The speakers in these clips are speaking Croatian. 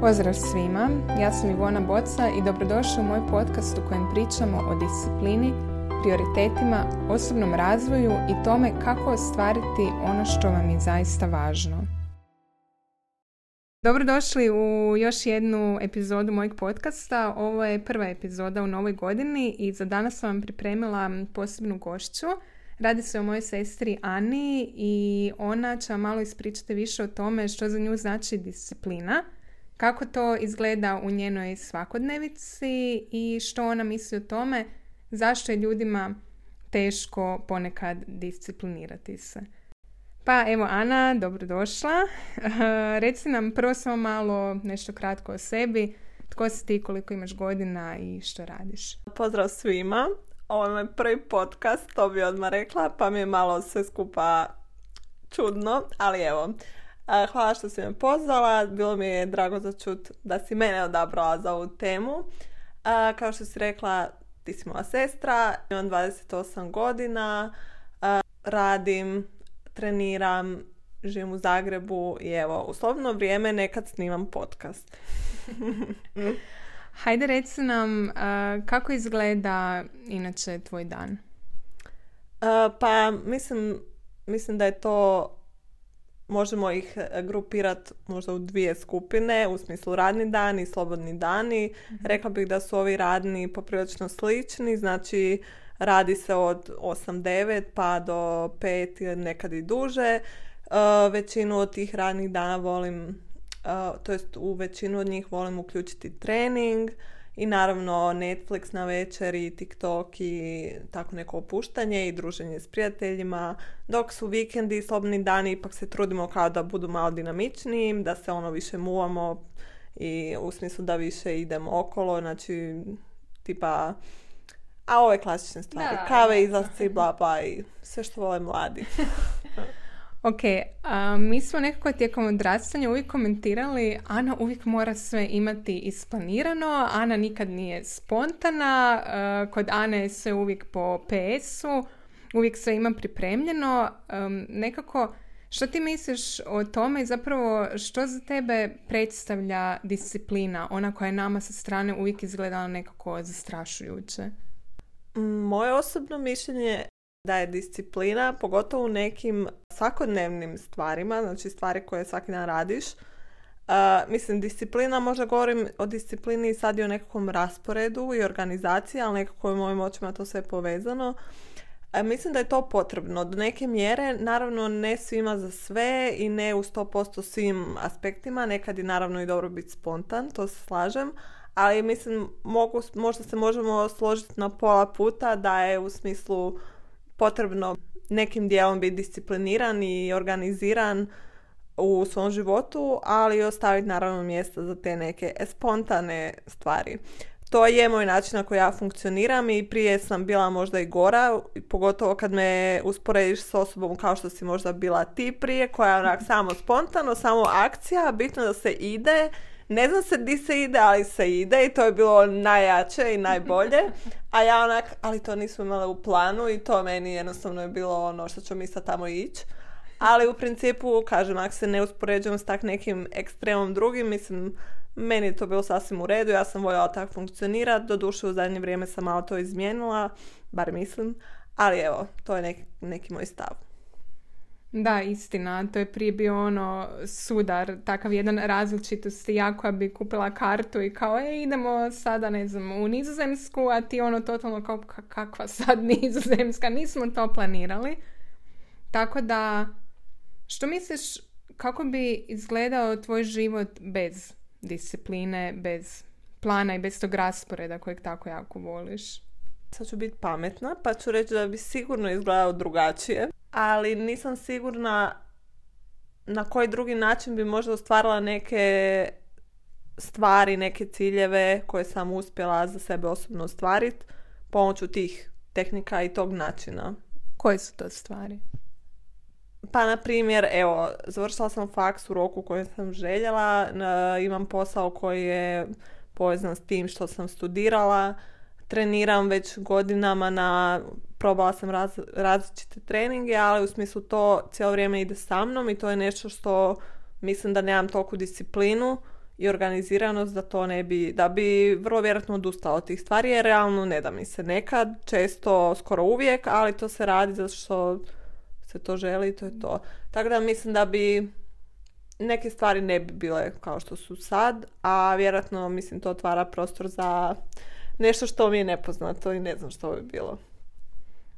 Pozdrav svima, ja sam Ivona Boca i dobrodošli u moj podcast u kojem pričamo o disciplini, prioritetima, osobnom razvoju i tome kako ostvariti ono što vam je zaista važno. Dobrodošli u još jednu epizodu mojeg podcasta. Ovo je prva epizoda u novoj godini i za danas sam vam pripremila posebnu gošću. Radi se o mojoj sestri Ani i ona će vam malo ispričati više o tome što za nju znači disciplina, kako to izgleda u njenoj svakodnevici i što ona misli o tome zašto je ljudima teško ponekad disciplinirati se. Pa evo Ana, dobrodošla. Reci nam prvo samo malo nešto kratko o sebi. Tko si ti, koliko imaš godina i što radiš? Pozdrav svima. Ovo je prvi podcast, to bi odmah rekla, pa mi je malo sve skupa čudno, ali evo. Hvala što si me pozvala, bilo mi je drago za čut da si mene odabrala za ovu temu. Kao što si rekla, ti si moja sestra, imam 28 godina, radim treniram, živim u Zagrebu i evo, u slobodno vrijeme nekad snimam podcast. Hajde reci nam kako izgleda inače tvoj dan? pa mislim, mislim da je to možemo ih grupirati možda u dvije skupine, u smislu radni dani i slobodni dani. mm Rekla bih da su ovi radni poprilično slični, znači Radi se od 8-9 pa do 5 nekad i duže. Uh, većinu od tih radnih dana volim, uh, to jest u većinu od njih volim uključiti trening i naravno Netflix na večer i TikTok i tako neko opuštanje i druženje s prijateljima. Dok su vikendi i slobodni dani ipak se trudimo kao da budu malo dinamičniji, da se ono više muvamo i u smislu da više idemo okolo, znači tipa a ove klasične stvari. Da, Kave, izlasci, bla, bla i sve što vole mladi. ok, mi smo nekako tijekom odrastanja uvijek komentirali Ana uvijek mora sve imati isplanirano, Ana nikad nije spontana, kod Ane je sve uvijek po PS-u, uvijek sve ima pripremljeno. nekako, što ti misliš o tome i zapravo što za tebe predstavlja disciplina, ona koja je nama sa strane uvijek izgledala nekako zastrašujuće? Moje osobno mišljenje da je disciplina, pogotovo u nekim svakodnevnim stvarima, znači stvari koje svaki dan radiš. Uh, mislim, disciplina, možda govorim o disciplini sad i o nekakvom rasporedu i organizaciji, ali nekako je mojim očima to sve povezano. Uh, mislim da je to potrebno. Do neke mjere, naravno ne svima za sve i ne u 100% svim aspektima. Nekad je naravno i dobro biti spontan, to se slažem ali mislim mogu, možda se možemo složiti na pola puta da je u smislu potrebno nekim dijelom biti discipliniran i organiziran u svom životu, ali ostaviti naravno mjesta za te neke spontane stvari. To je moj način na koji ja funkcioniram i prije sam bila možda i gora, pogotovo kad me usporediš s osobom kao što si možda bila ti prije, koja je onak samo spontano, samo akcija, bitno da se ide ne znam se di se ide, ali se ide i to je bilo najjače i najbolje. A ja onak, ali to nismo imali u planu i to meni jednostavno je bilo ono što ću mi sad tamo ići. Ali u principu, kažem, ako se ne uspoređujem s tak nekim ekstremom drugim, mislim, meni je to bilo sasvim u redu, ja sam voljela tako funkcionirati, doduše u zadnje vrijeme sam malo to izmijenila, bar mislim, ali evo, to je neki, neki moj stav. Da, istina. To je prije bio ono sudar, takav jedan različitosti. Ja koja bi kupila kartu i kao, e, idemo sada, ne znam, u Nizozemsku, a ti ono totalno kao, kakva sad Nizozemska? Nismo to planirali. Tako da, što misliš, kako bi izgledao tvoj život bez discipline, bez plana i bez tog rasporeda kojeg tako jako voliš? Sad ću biti pametna, pa ću reći da bi sigurno izgledao drugačije ali nisam sigurna na koji drugi način bi možda ostvarila neke stvari, neke ciljeve koje sam uspjela za sebe osobno ostvariti pomoću tih tehnika i tog načina. Koje su to stvari? Pa, na primjer, evo, završila sam faks u roku kojem sam željela, imam posao koji je povezan s tim što sam studirala, treniram već godinama na probala sam raz, različite treninge, ali u smislu to cijelo vrijeme ide sa mnom i to je nešto što mislim da nemam toliko disciplinu i organiziranost da to ne bi, da bi vrlo vjerojatno odustao od tih stvari jer realno ne da mi se nekad, često, skoro uvijek, ali to se radi zato što se to želi i to je to. Tako da mislim da bi neke stvari ne bi bile kao što su sad, a vjerojatno mislim to otvara prostor za nešto što mi je nepoznato i ne znam što bi bilo.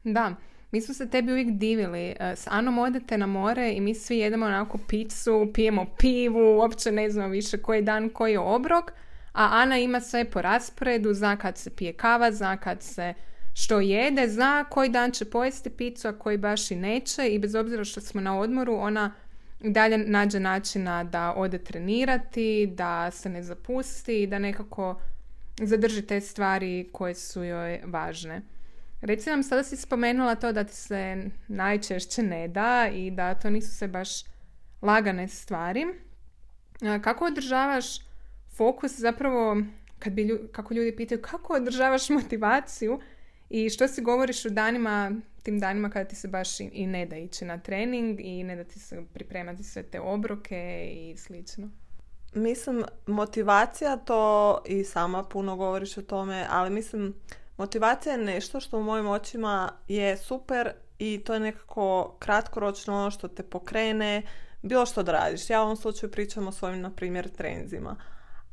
Da, mi smo se tebi uvijek divili. E, s Anom odete na more i mi svi jedemo onako picu, pijemo pivu, uopće ne znamo više koji dan, koji je obrok. A Ana ima sve po rasporedu, zna kad se pije kava, zna kad se što jede, zna koji dan će pojesti picu, a koji baš i neće. I bez obzira što smo na odmoru, ona dalje nađe načina da ode trenirati, da se ne zapusti i da nekako zadrži te stvari koje su joj važne. Reci nam, sada si spomenula to da ti se najčešće ne da i da to nisu sve baš lagane stvari. Kako održavaš fokus zapravo, kad bi, kako ljudi pitaju kako održavaš motivaciju i što si govoriš u danima, tim danima kada ti se baš i, ne da ići na trening i ne da ti se pripremati sve te obroke i slično? Mislim, motivacija to i sama puno govoriš o tome, ali mislim, Motivacija je nešto što u mojim očima je super i to je nekako kratkoročno ono što te pokrene, bilo što da radiš. Ja u ovom slučaju pričam o svojim, na primjer, trenzima.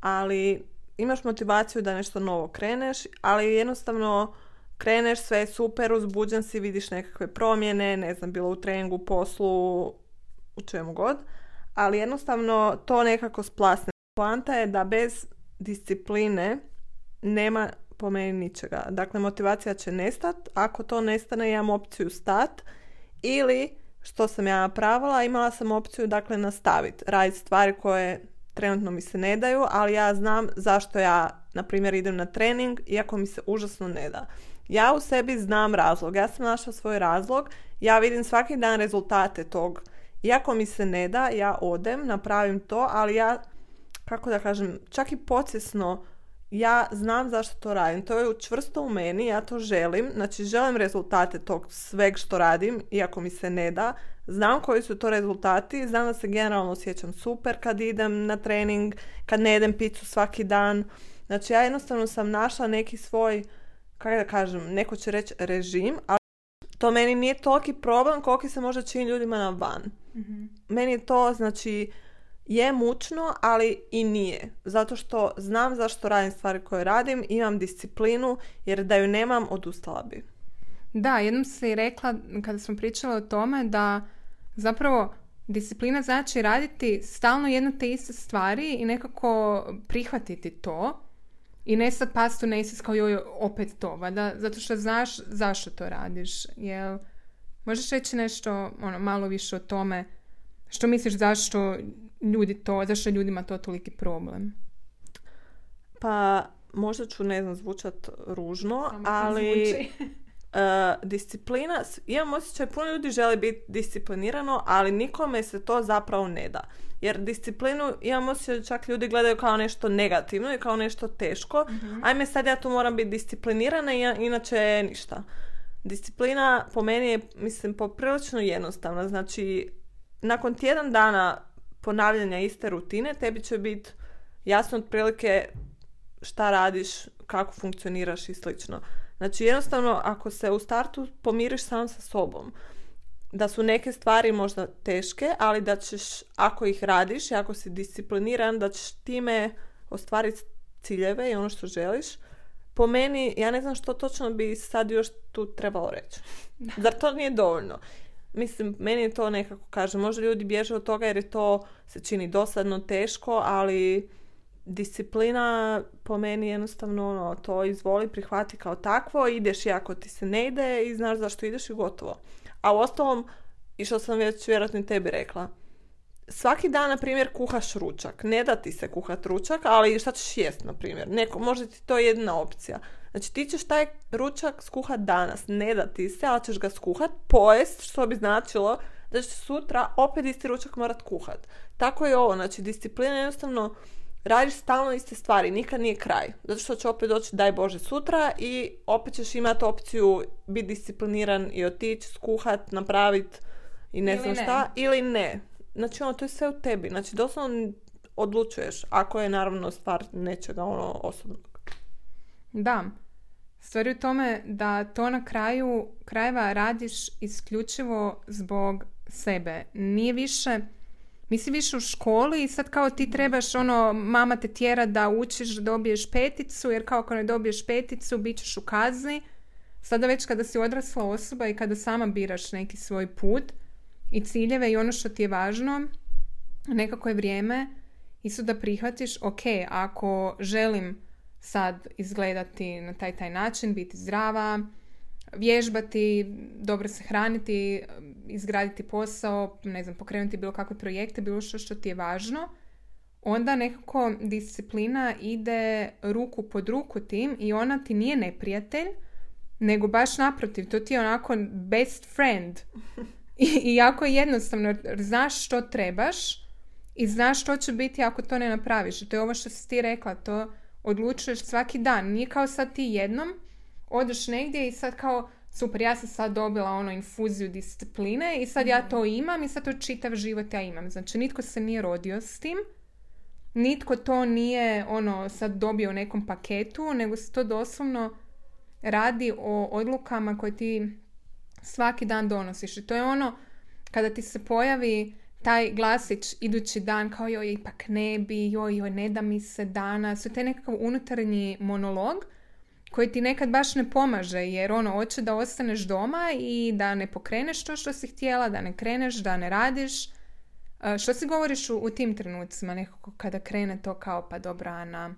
Ali imaš motivaciju da nešto novo kreneš, ali jednostavno kreneš, sve super, uzbuđen si, vidiš nekakve promjene, ne znam, bilo u treningu, poslu, u čemu god. Ali jednostavno to nekako splasne. Poanta je da bez discipline nema po meni ničega. Dakle, motivacija će nestat. Ako to nestane, imam opciju stat. Ili, što sam ja napravila, imala sam opciju, dakle, nastaviti. Raditi stvari koje trenutno mi se ne daju, ali ja znam zašto ja, na primjer, idem na trening, iako mi se užasno ne da. Ja u sebi znam razlog. Ja sam našla svoj razlog. Ja vidim svaki dan rezultate tog. Iako mi se ne da, ja odem, napravim to, ali ja, kako da kažem, čak i podsjesno ja znam zašto to radim. To je čvrsto u meni, ja to želim. Znači, želim rezultate tog sveg što radim, iako mi se ne da. Znam koji su to rezultati, znam da se generalno osjećam super kad idem na trening, kad ne jedem picu svaki dan. Znači, ja jednostavno sam našla neki svoj, kako da kažem, neko će reći režim, ali to meni nije toliki problem koliki se može čini ljudima na van. mm Meni je to, znači, je mučno, ali i nije. Zato što znam zašto radim stvari koje radim, imam disciplinu, jer da ju nemam, odustala bi. Da, jednom si rekla, kada smo pričali o tome, da zapravo disciplina znači raditi stalno jedno te iste stvari i nekako prihvatiti to i ne sad past u nesvijest kao joj opet to, valjda, zato što znaš zašto to radiš. Jel, možeš reći nešto ono, malo više o tome što misliš zašto ljudi to, zašto je ljudima to toliki problem? Pa možda ću, ne znam, zvučat ružno, ali uh, disciplina, imam osjećaj, puno ljudi želi biti disciplinirano, ali nikome se to zapravo ne da. Jer disciplinu, imam osjećaj, čak ljudi gledaju kao nešto negativno i kao nešto teško. mm Ajme sad ja tu moram biti disciplinirana i inače ništa. Disciplina po meni je, mislim, poprilično jednostavna. Znači, nakon tjedan dana ponavljanja iste rutine, tebi će biti jasno otprilike šta radiš, kako funkcioniraš i slično. Znači jednostavno ako se u startu pomiriš sam sa sobom, da su neke stvari možda teške, ali da ćeš, ako ih radiš i ako si discipliniran, da ćeš time ostvariti ciljeve i ono što želiš. Po meni, ja ne znam što točno bi sad još tu trebalo reći. Zar to nije dovoljno? Mislim, meni je to nekako, kaže, možda ljudi bježe od toga jer je to se čini dosadno, teško, ali disciplina po meni jednostavno ono, to izvoli, prihvati kao takvo, ideš i ako ti se ne ide i znaš zašto ideš i gotovo. A u ostalom, i što sam već vjerojatno i tebi rekla, svaki dan, na primjer, kuhaš ručak. Ne da ti se kuhat ručak, ali šta ćeš jest, na primjer. Neko, možda ti to jedna opcija. Znači ti ćeš taj ručak skuhat danas, ne da ti se, ali ćeš ga skuhat, pojest, što bi značilo da ćeš sutra opet isti ručak morat kuhat. Tako je ovo, znači disciplina jednostavno radiš stalno iste stvari, nikad nije kraj. Zato što će opet doći, daj Bože, sutra i opet ćeš imati opciju biti discipliniran i otići, skuhat, napraviti i ne znam šta. Ili ne. Znači ono, to je sve u tebi. Znači doslovno odlučuješ. Ako je naravno stvar nečega ono osobnog. Da. Stvari u tome da to na kraju krajeva radiš isključivo zbog sebe. Nije više, nisi više u školi i sad kao ti trebaš ono, mama te tjera da učiš, dobiješ peticu, jer kao ako ne dobiješ peticu, bit ćeš u kazni. Sada već kada si odrasla osoba i kada sama biraš neki svoj put i ciljeve i ono što ti je važno, nekako je vrijeme isto da prihvatiš, ok, ako želim sad izgledati na taj taj način, biti zdrava, vježbati, dobro se hraniti, izgraditi posao, ne znam, pokrenuti bilo kakve projekte, bilo što što ti je važno, onda nekako disciplina ide ruku pod ruku tim i ona ti nije neprijatelj, nego baš naprotiv, to ti je onako best friend. I, i jako je jednostavno, znaš što trebaš i znaš što će biti ako to ne napraviš. To je ovo što si ti rekla, to odlučuješ svaki dan. Nije kao sad ti jednom, odeš negdje i sad kao super, ja sam sad dobila ono infuziju discipline i sad ja to imam i sad to čitav život ja imam. Znači nitko se nije rodio s tim, nitko to nije ono sad dobio u nekom paketu, nego se to doslovno radi o odlukama koje ti svaki dan donosiš. I to je ono kada ti se pojavi taj glasić idući dan kao joj ipak ne bi, joj joj ne da mi se danas, to je nekakav unutarnji monolog koji ti nekad baš ne pomaže jer ono hoće da ostaneš doma i da ne pokreneš to što si htjela, da ne kreneš, da ne radiš. E, što si govoriš u, u tim trenucima nekako kada krene to kao pa dobra Ana,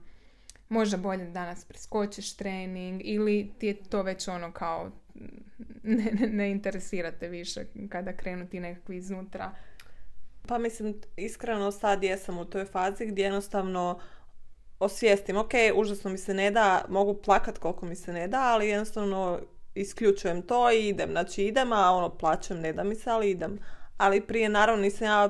možda bolje danas preskočiš trening ili ti je to već ono kao ne, ne, ne interesirate više kada krenu ti nekakvi iznutra pa mislim, iskreno sad jesam u toj fazi gdje jednostavno osvijestim, ok, užasno mi se ne da, mogu plakat koliko mi se ne da, ali jednostavno isključujem to i idem. Znači idem, a ono plaćem, ne da mi se, ali idem. Ali prije naravno nisam ja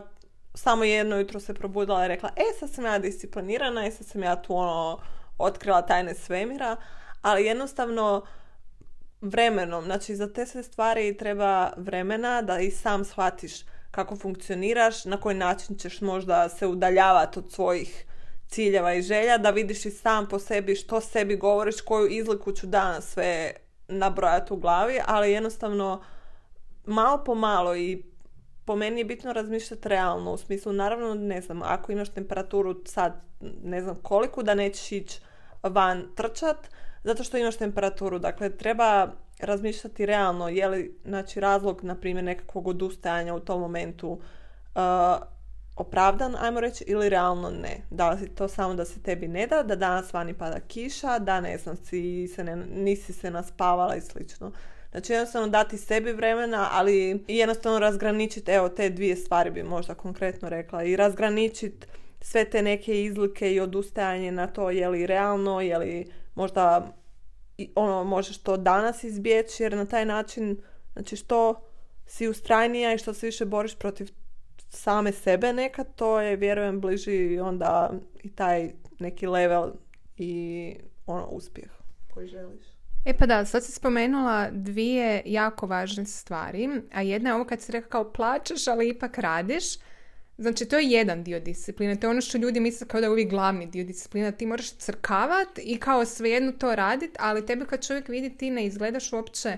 samo jedno jutro se probudila i rekla, e sad sam ja disciplinirana i sad sam ja tu ono otkrila tajne svemira, ali jednostavno vremenom, znači za te sve stvari treba vremena da i sam shvatiš kako funkcioniraš, na koji način ćeš možda se udaljavati od svojih ciljeva i želja, da vidiš i sam po sebi što sebi govoriš, koju izliku ću danas sve nabrojati u glavi, ali jednostavno malo po malo i po meni je bitno razmišljati realno, u smislu naravno ne znam, ako imaš temperaturu sad ne znam koliko da nećeš ići van trčat, zato što imaš temperaturu. Dakle, treba razmišljati realno je li znači, razlog, na primjer, nekakvog odustajanja u tom momentu uh, opravdan, ajmo reći, ili realno ne. Da li to samo da se tebi ne da, da danas vani pada kiša, da ne znam, si se ne, nisi se naspavala i slično. Znači jednostavno dati sebi vremena, ali jednostavno razgraničiti, evo te dvije stvari bi možda konkretno rekla, i razgraničiti sve te neke izlike i odustajanje na to je li realno, je li možda ono, možeš to danas izbjeći jer na taj način, znači što si ustrajnija i što se više boriš protiv same sebe nekad, to je, vjerujem, bliži onda i taj neki level i ono, uspjeh koji želiš. E pa da, sad si spomenula dvije jako važne stvari, a jedna je ovo kad si rekao kao plaćaš, ali ipak radiš. Znači, to je jedan dio discipline. To je ono što ljudi misle kao da je uvijek glavni dio discipline. Ti moraš crkavat i kao svejedno to radit, ali tebe kad čovjek vidi ti ne izgledaš uopće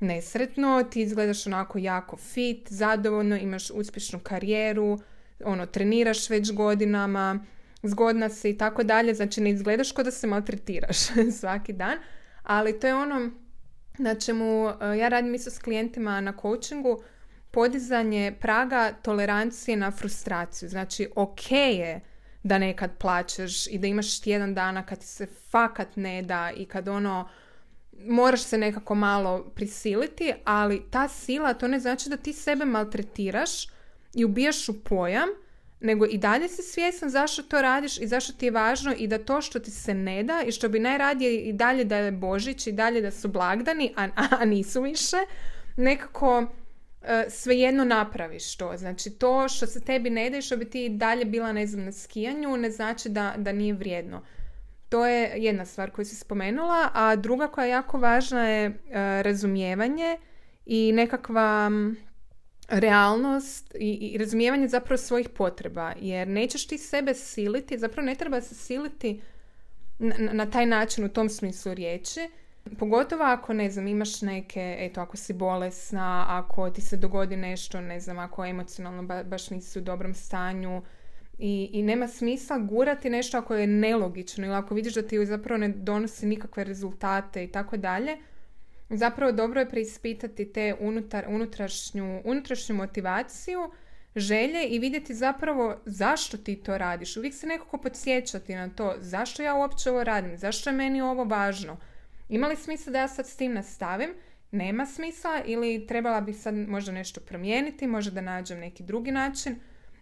nesretno, ti izgledaš onako jako fit, zadovoljno, imaš uspješnu karijeru, ono, treniraš već godinama, zgodna si i tako dalje. Znači, ne izgledaš kao da se maltretiraš svaki dan, ali to je ono na čemu eh, ja radim isto s klijentima na coachingu, podizanje praga tolerancije na frustraciju. Znači, ok je da nekad plaćeš i da imaš tjedan dana kad se fakat ne da i kad ono moraš se nekako malo prisiliti, ali ta sila to ne znači da ti sebe maltretiraš i ubijaš u pojam, nego i dalje si svjestan zašto to radiš i zašto ti je važno i da to što ti se ne da i što bi najradije i dalje da je Božić i dalje da su blagdani, a, a nisu više, nekako E, svejedno napraviš to. Znači to što se tebi ne da i što bi ti dalje bila ne znam na skijanju ne znači da, da nije vrijedno. To je jedna stvar koju si spomenula, a druga koja je jako važna je e, razumijevanje i nekakva realnost i, i razumijevanje zapravo svojih potreba. Jer nećeš ti sebe siliti, zapravo ne treba se siliti na, na taj način u tom smislu riječi. Pogotovo ako, ne znam, imaš neke, eto, ako si bolesna, ako ti se dogodi nešto, ne znam, ako emocionalno baš nisi u dobrom stanju, i, I nema smisla gurati nešto ako je nelogično ili ako vidiš da ti zapravo ne donosi nikakve rezultate i tako dalje. Zapravo dobro je preispitati te unutar, unutrašnju, unutrašnju motivaciju, želje i vidjeti zapravo zašto ti to radiš. Uvijek se nekako podsjećati na to zašto ja uopće ovo radim, zašto je meni ovo važno. Ima li smisla da ja sad s tim nastavim? Nema smisla ili trebala bi sad možda nešto promijeniti, možda da nađem neki drugi način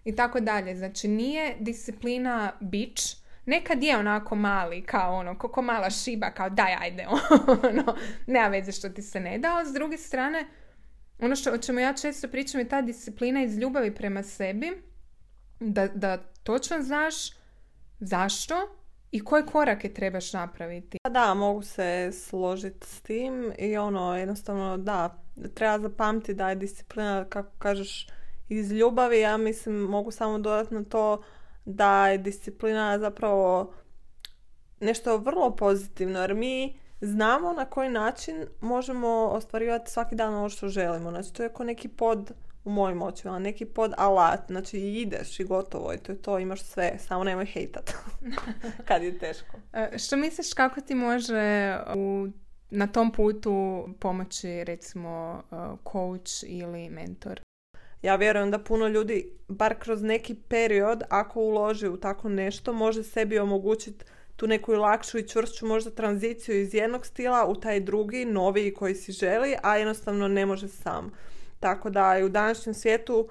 i tako dalje. Znači nije disciplina bić, nekad je onako mali, kao ono, kako mala šiba, kao daj ajde, ono, nema veze što ti se ne da, ali s druge strane, ono što, o čemu ja često pričam je ta disciplina iz ljubavi prema sebi, da, da točno znaš zašto i koje korake trebaš napraviti. Pa da, mogu se složiti s tim i ono, jednostavno, da, treba zapamtiti da je disciplina, kako kažeš, iz ljubavi, ja mislim mogu samo dodati na to da je disciplina zapravo nešto vrlo pozitivno jer mi znamo na koji način možemo ostvarivati svaki dan ono što želimo. Znači to je kao neki pod u mojim očima, neki pod alat, znači ideš i gotovo i to je to, imaš sve, samo nemoj hejtat kad je teško. E, što misliš kako ti može u, na tom putu pomoći recimo e, coach ili mentor? Ja vjerujem da puno ljudi, bar kroz neki period, ako uloži u tako nešto, može sebi omogućiti tu neku lakšu i čvršću možda tranziciju iz jednog stila u taj drugi, noviji koji si želi, a jednostavno ne može sam. Tako da i u današnjem svijetu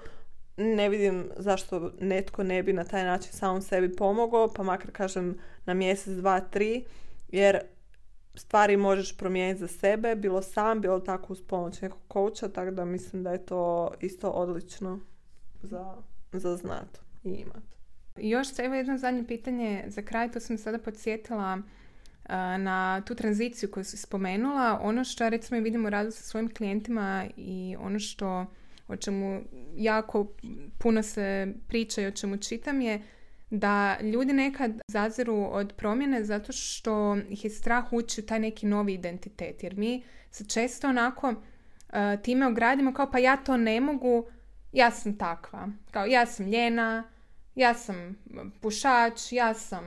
ne vidim zašto netko ne bi na taj način samom sebi pomogao, pa makar kažem na mjesec, dva, tri, jer stvari možeš promijeniti za sebe, bilo sam, bilo tako uz pomoć nekog coacha, tako da mislim da je to isto odlično za, za znat i imat. Još evo jedno zadnje pitanje za kraj, to sam sada podsjetila na tu tranziciju koju si spomenula. Ono što recimo vidimo radu sa svojim klijentima i ono što o čemu jako puno se priča i o čemu čitam je da ljudi nekad zaziru od promjene zato što ih je strah ući u taj neki novi identitet. Jer mi se često onako uh, time ogradimo kao pa ja to ne mogu, ja sam takva. Kao ja sam ljena, ja sam pušač, ja sam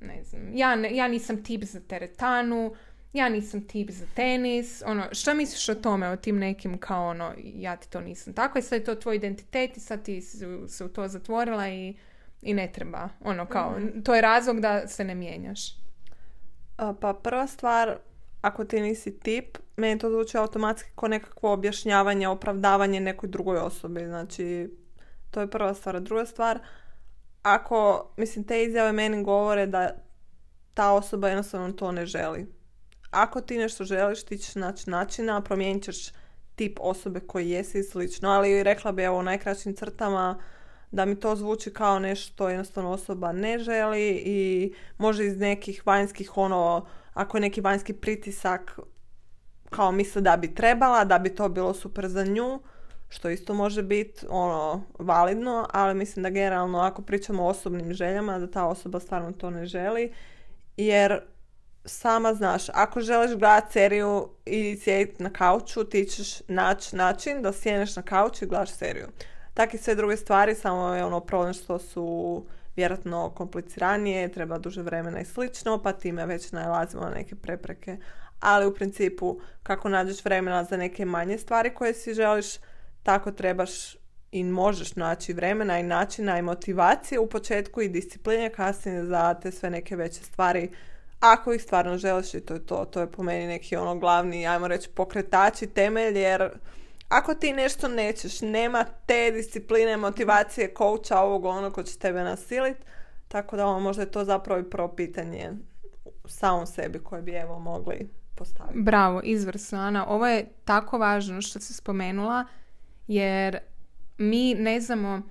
ne znam, ja, ja nisam tip za teretanu, ja nisam tip za tenis, ono, što misliš o tome, o tim nekim kao ono, ja ti to nisam tako i sad je to tvoj identitet i sad ti se u to zatvorila i i ne treba. Ono kao, mhm. to je razlog da se ne mijenjaš. Pa prva stvar, ako ti nisi tip, meni to zvuči automatski kao nekakvo objašnjavanje, opravdavanje nekoj drugoj osobi. Znači, to je prva stvar. Druga stvar, ako, mislim, te izjave meni govore da ta osoba jednostavno to ne želi. Ako ti nešto želiš, ti ćeš naći načina, promijenit ćeš tip osobe koji jesi i slično, ali rekla bi evo u najkraćim crtama da mi to zvuči kao nešto jednostavno osoba ne želi i može iz nekih vanjskih ono, ako je neki vanjski pritisak kao misle da bi trebala, da bi to bilo super za nju, što isto može biti ono validno, ali mislim da generalno ako pričamo o osobnim željama, da ta osoba stvarno to ne želi, jer sama znaš, ako želiš gledati seriju i sjediti na kauču, ti ćeš naći način da sjedneš na kauču i gledaš seriju tak i sve druge stvari, samo je ono problem što su vjerojatno kompliciranije, treba duže vremena i slično, pa time već najlazimo na neke prepreke. Ali u principu, kako nađeš vremena za neke manje stvari koje si želiš, tako trebaš i možeš naći vremena i načina i motivacije u početku i discipline kasnije za te sve neke veće stvari ako ih stvarno želiš i to je to. To je po meni neki ono glavni, ajmo reći, pokretači, temelj, jer ako ti nešto nećeš, nema te discipline, motivacije, kouča, ovog ono ko će tebe nasiliti, tako da ono, možda je to zapravo i prvo pitanje samom sebi koje bi evo mogli postaviti. Bravo, izvrsno Ana. Ovo je tako važno što si spomenula jer mi ne znamo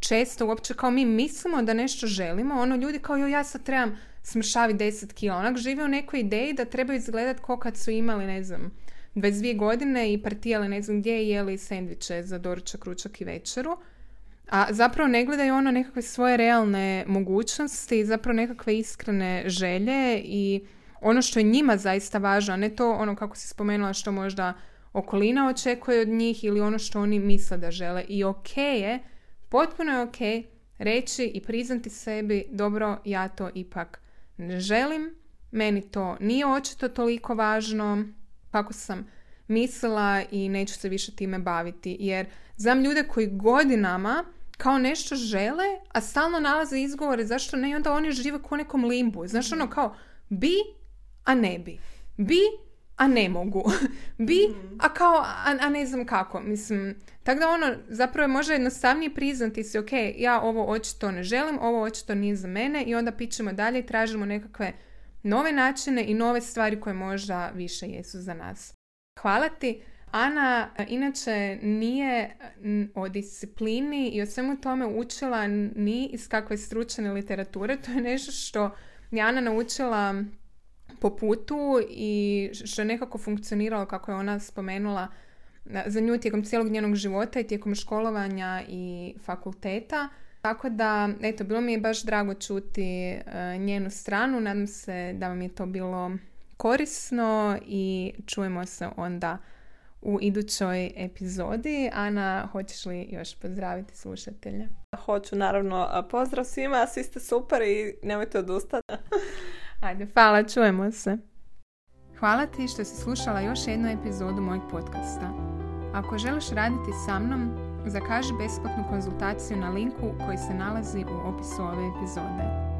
često uopće kao mi mislimo da nešto želimo, ono ljudi kao jo ja sad trebam smršaviti 10 kila, onak žive u nekoj ideji da trebaju izgledati kao kad su imali ne znam 22 godine i partijale ne znam gdje i jeli sendviče za doručak, ručak i večeru. A zapravo ne gledaju ono nekakve svoje realne mogućnosti, zapravo nekakve iskrene želje i ono što je njima zaista važno, a ne to ono kako si spomenula što možda okolina očekuje od njih ili ono što oni misle da žele. I ok je, potpuno je ok reći i priznati sebi dobro, ja to ipak ne želim, meni to nije očito toliko važno kako sam mislila i neću se više time baviti. Jer znam ljude koji godinama kao nešto žele, a stalno nalaze izgovore zašto ne i onda oni žive u nekom limbu. Znaš ono kao bi, a ne bi. Bi, a ne mogu. bi, mhm. a kao, a, a, ne znam kako. Mislim, tako da ono, zapravo je možda jednostavnije priznati se, ok, ja ovo očito ne želim, ovo očito nije za mene i onda pićemo dalje i tražimo nekakve nove načine i nove stvari koje možda više jesu za nas. Hvala ti. Ana inače nije o disciplini i o svemu tome učila ni iz kakve stručne literature. To je nešto što je Ana naučila po putu i što je nekako funkcioniralo kako je ona spomenula za nju tijekom cijelog njenog života i tijekom školovanja i fakulteta. Tako da, eto, bilo mi je baš drago čuti e, njenu stranu. Nadam se da vam je to bilo korisno i čujemo se onda u idućoj epizodi. Ana, hoćeš li još pozdraviti slušatelje? Hoću, naravno. Pozdrav svima, svi ste super i nemojte odustati. Ajde, hvala, čujemo se. Hvala ti što si slušala još jednu epizodu mojeg podcasta. Ako želiš raditi sa mnom, zakaži besplatnu konzultaciju na linku koji se nalazi u opisu ove epizode.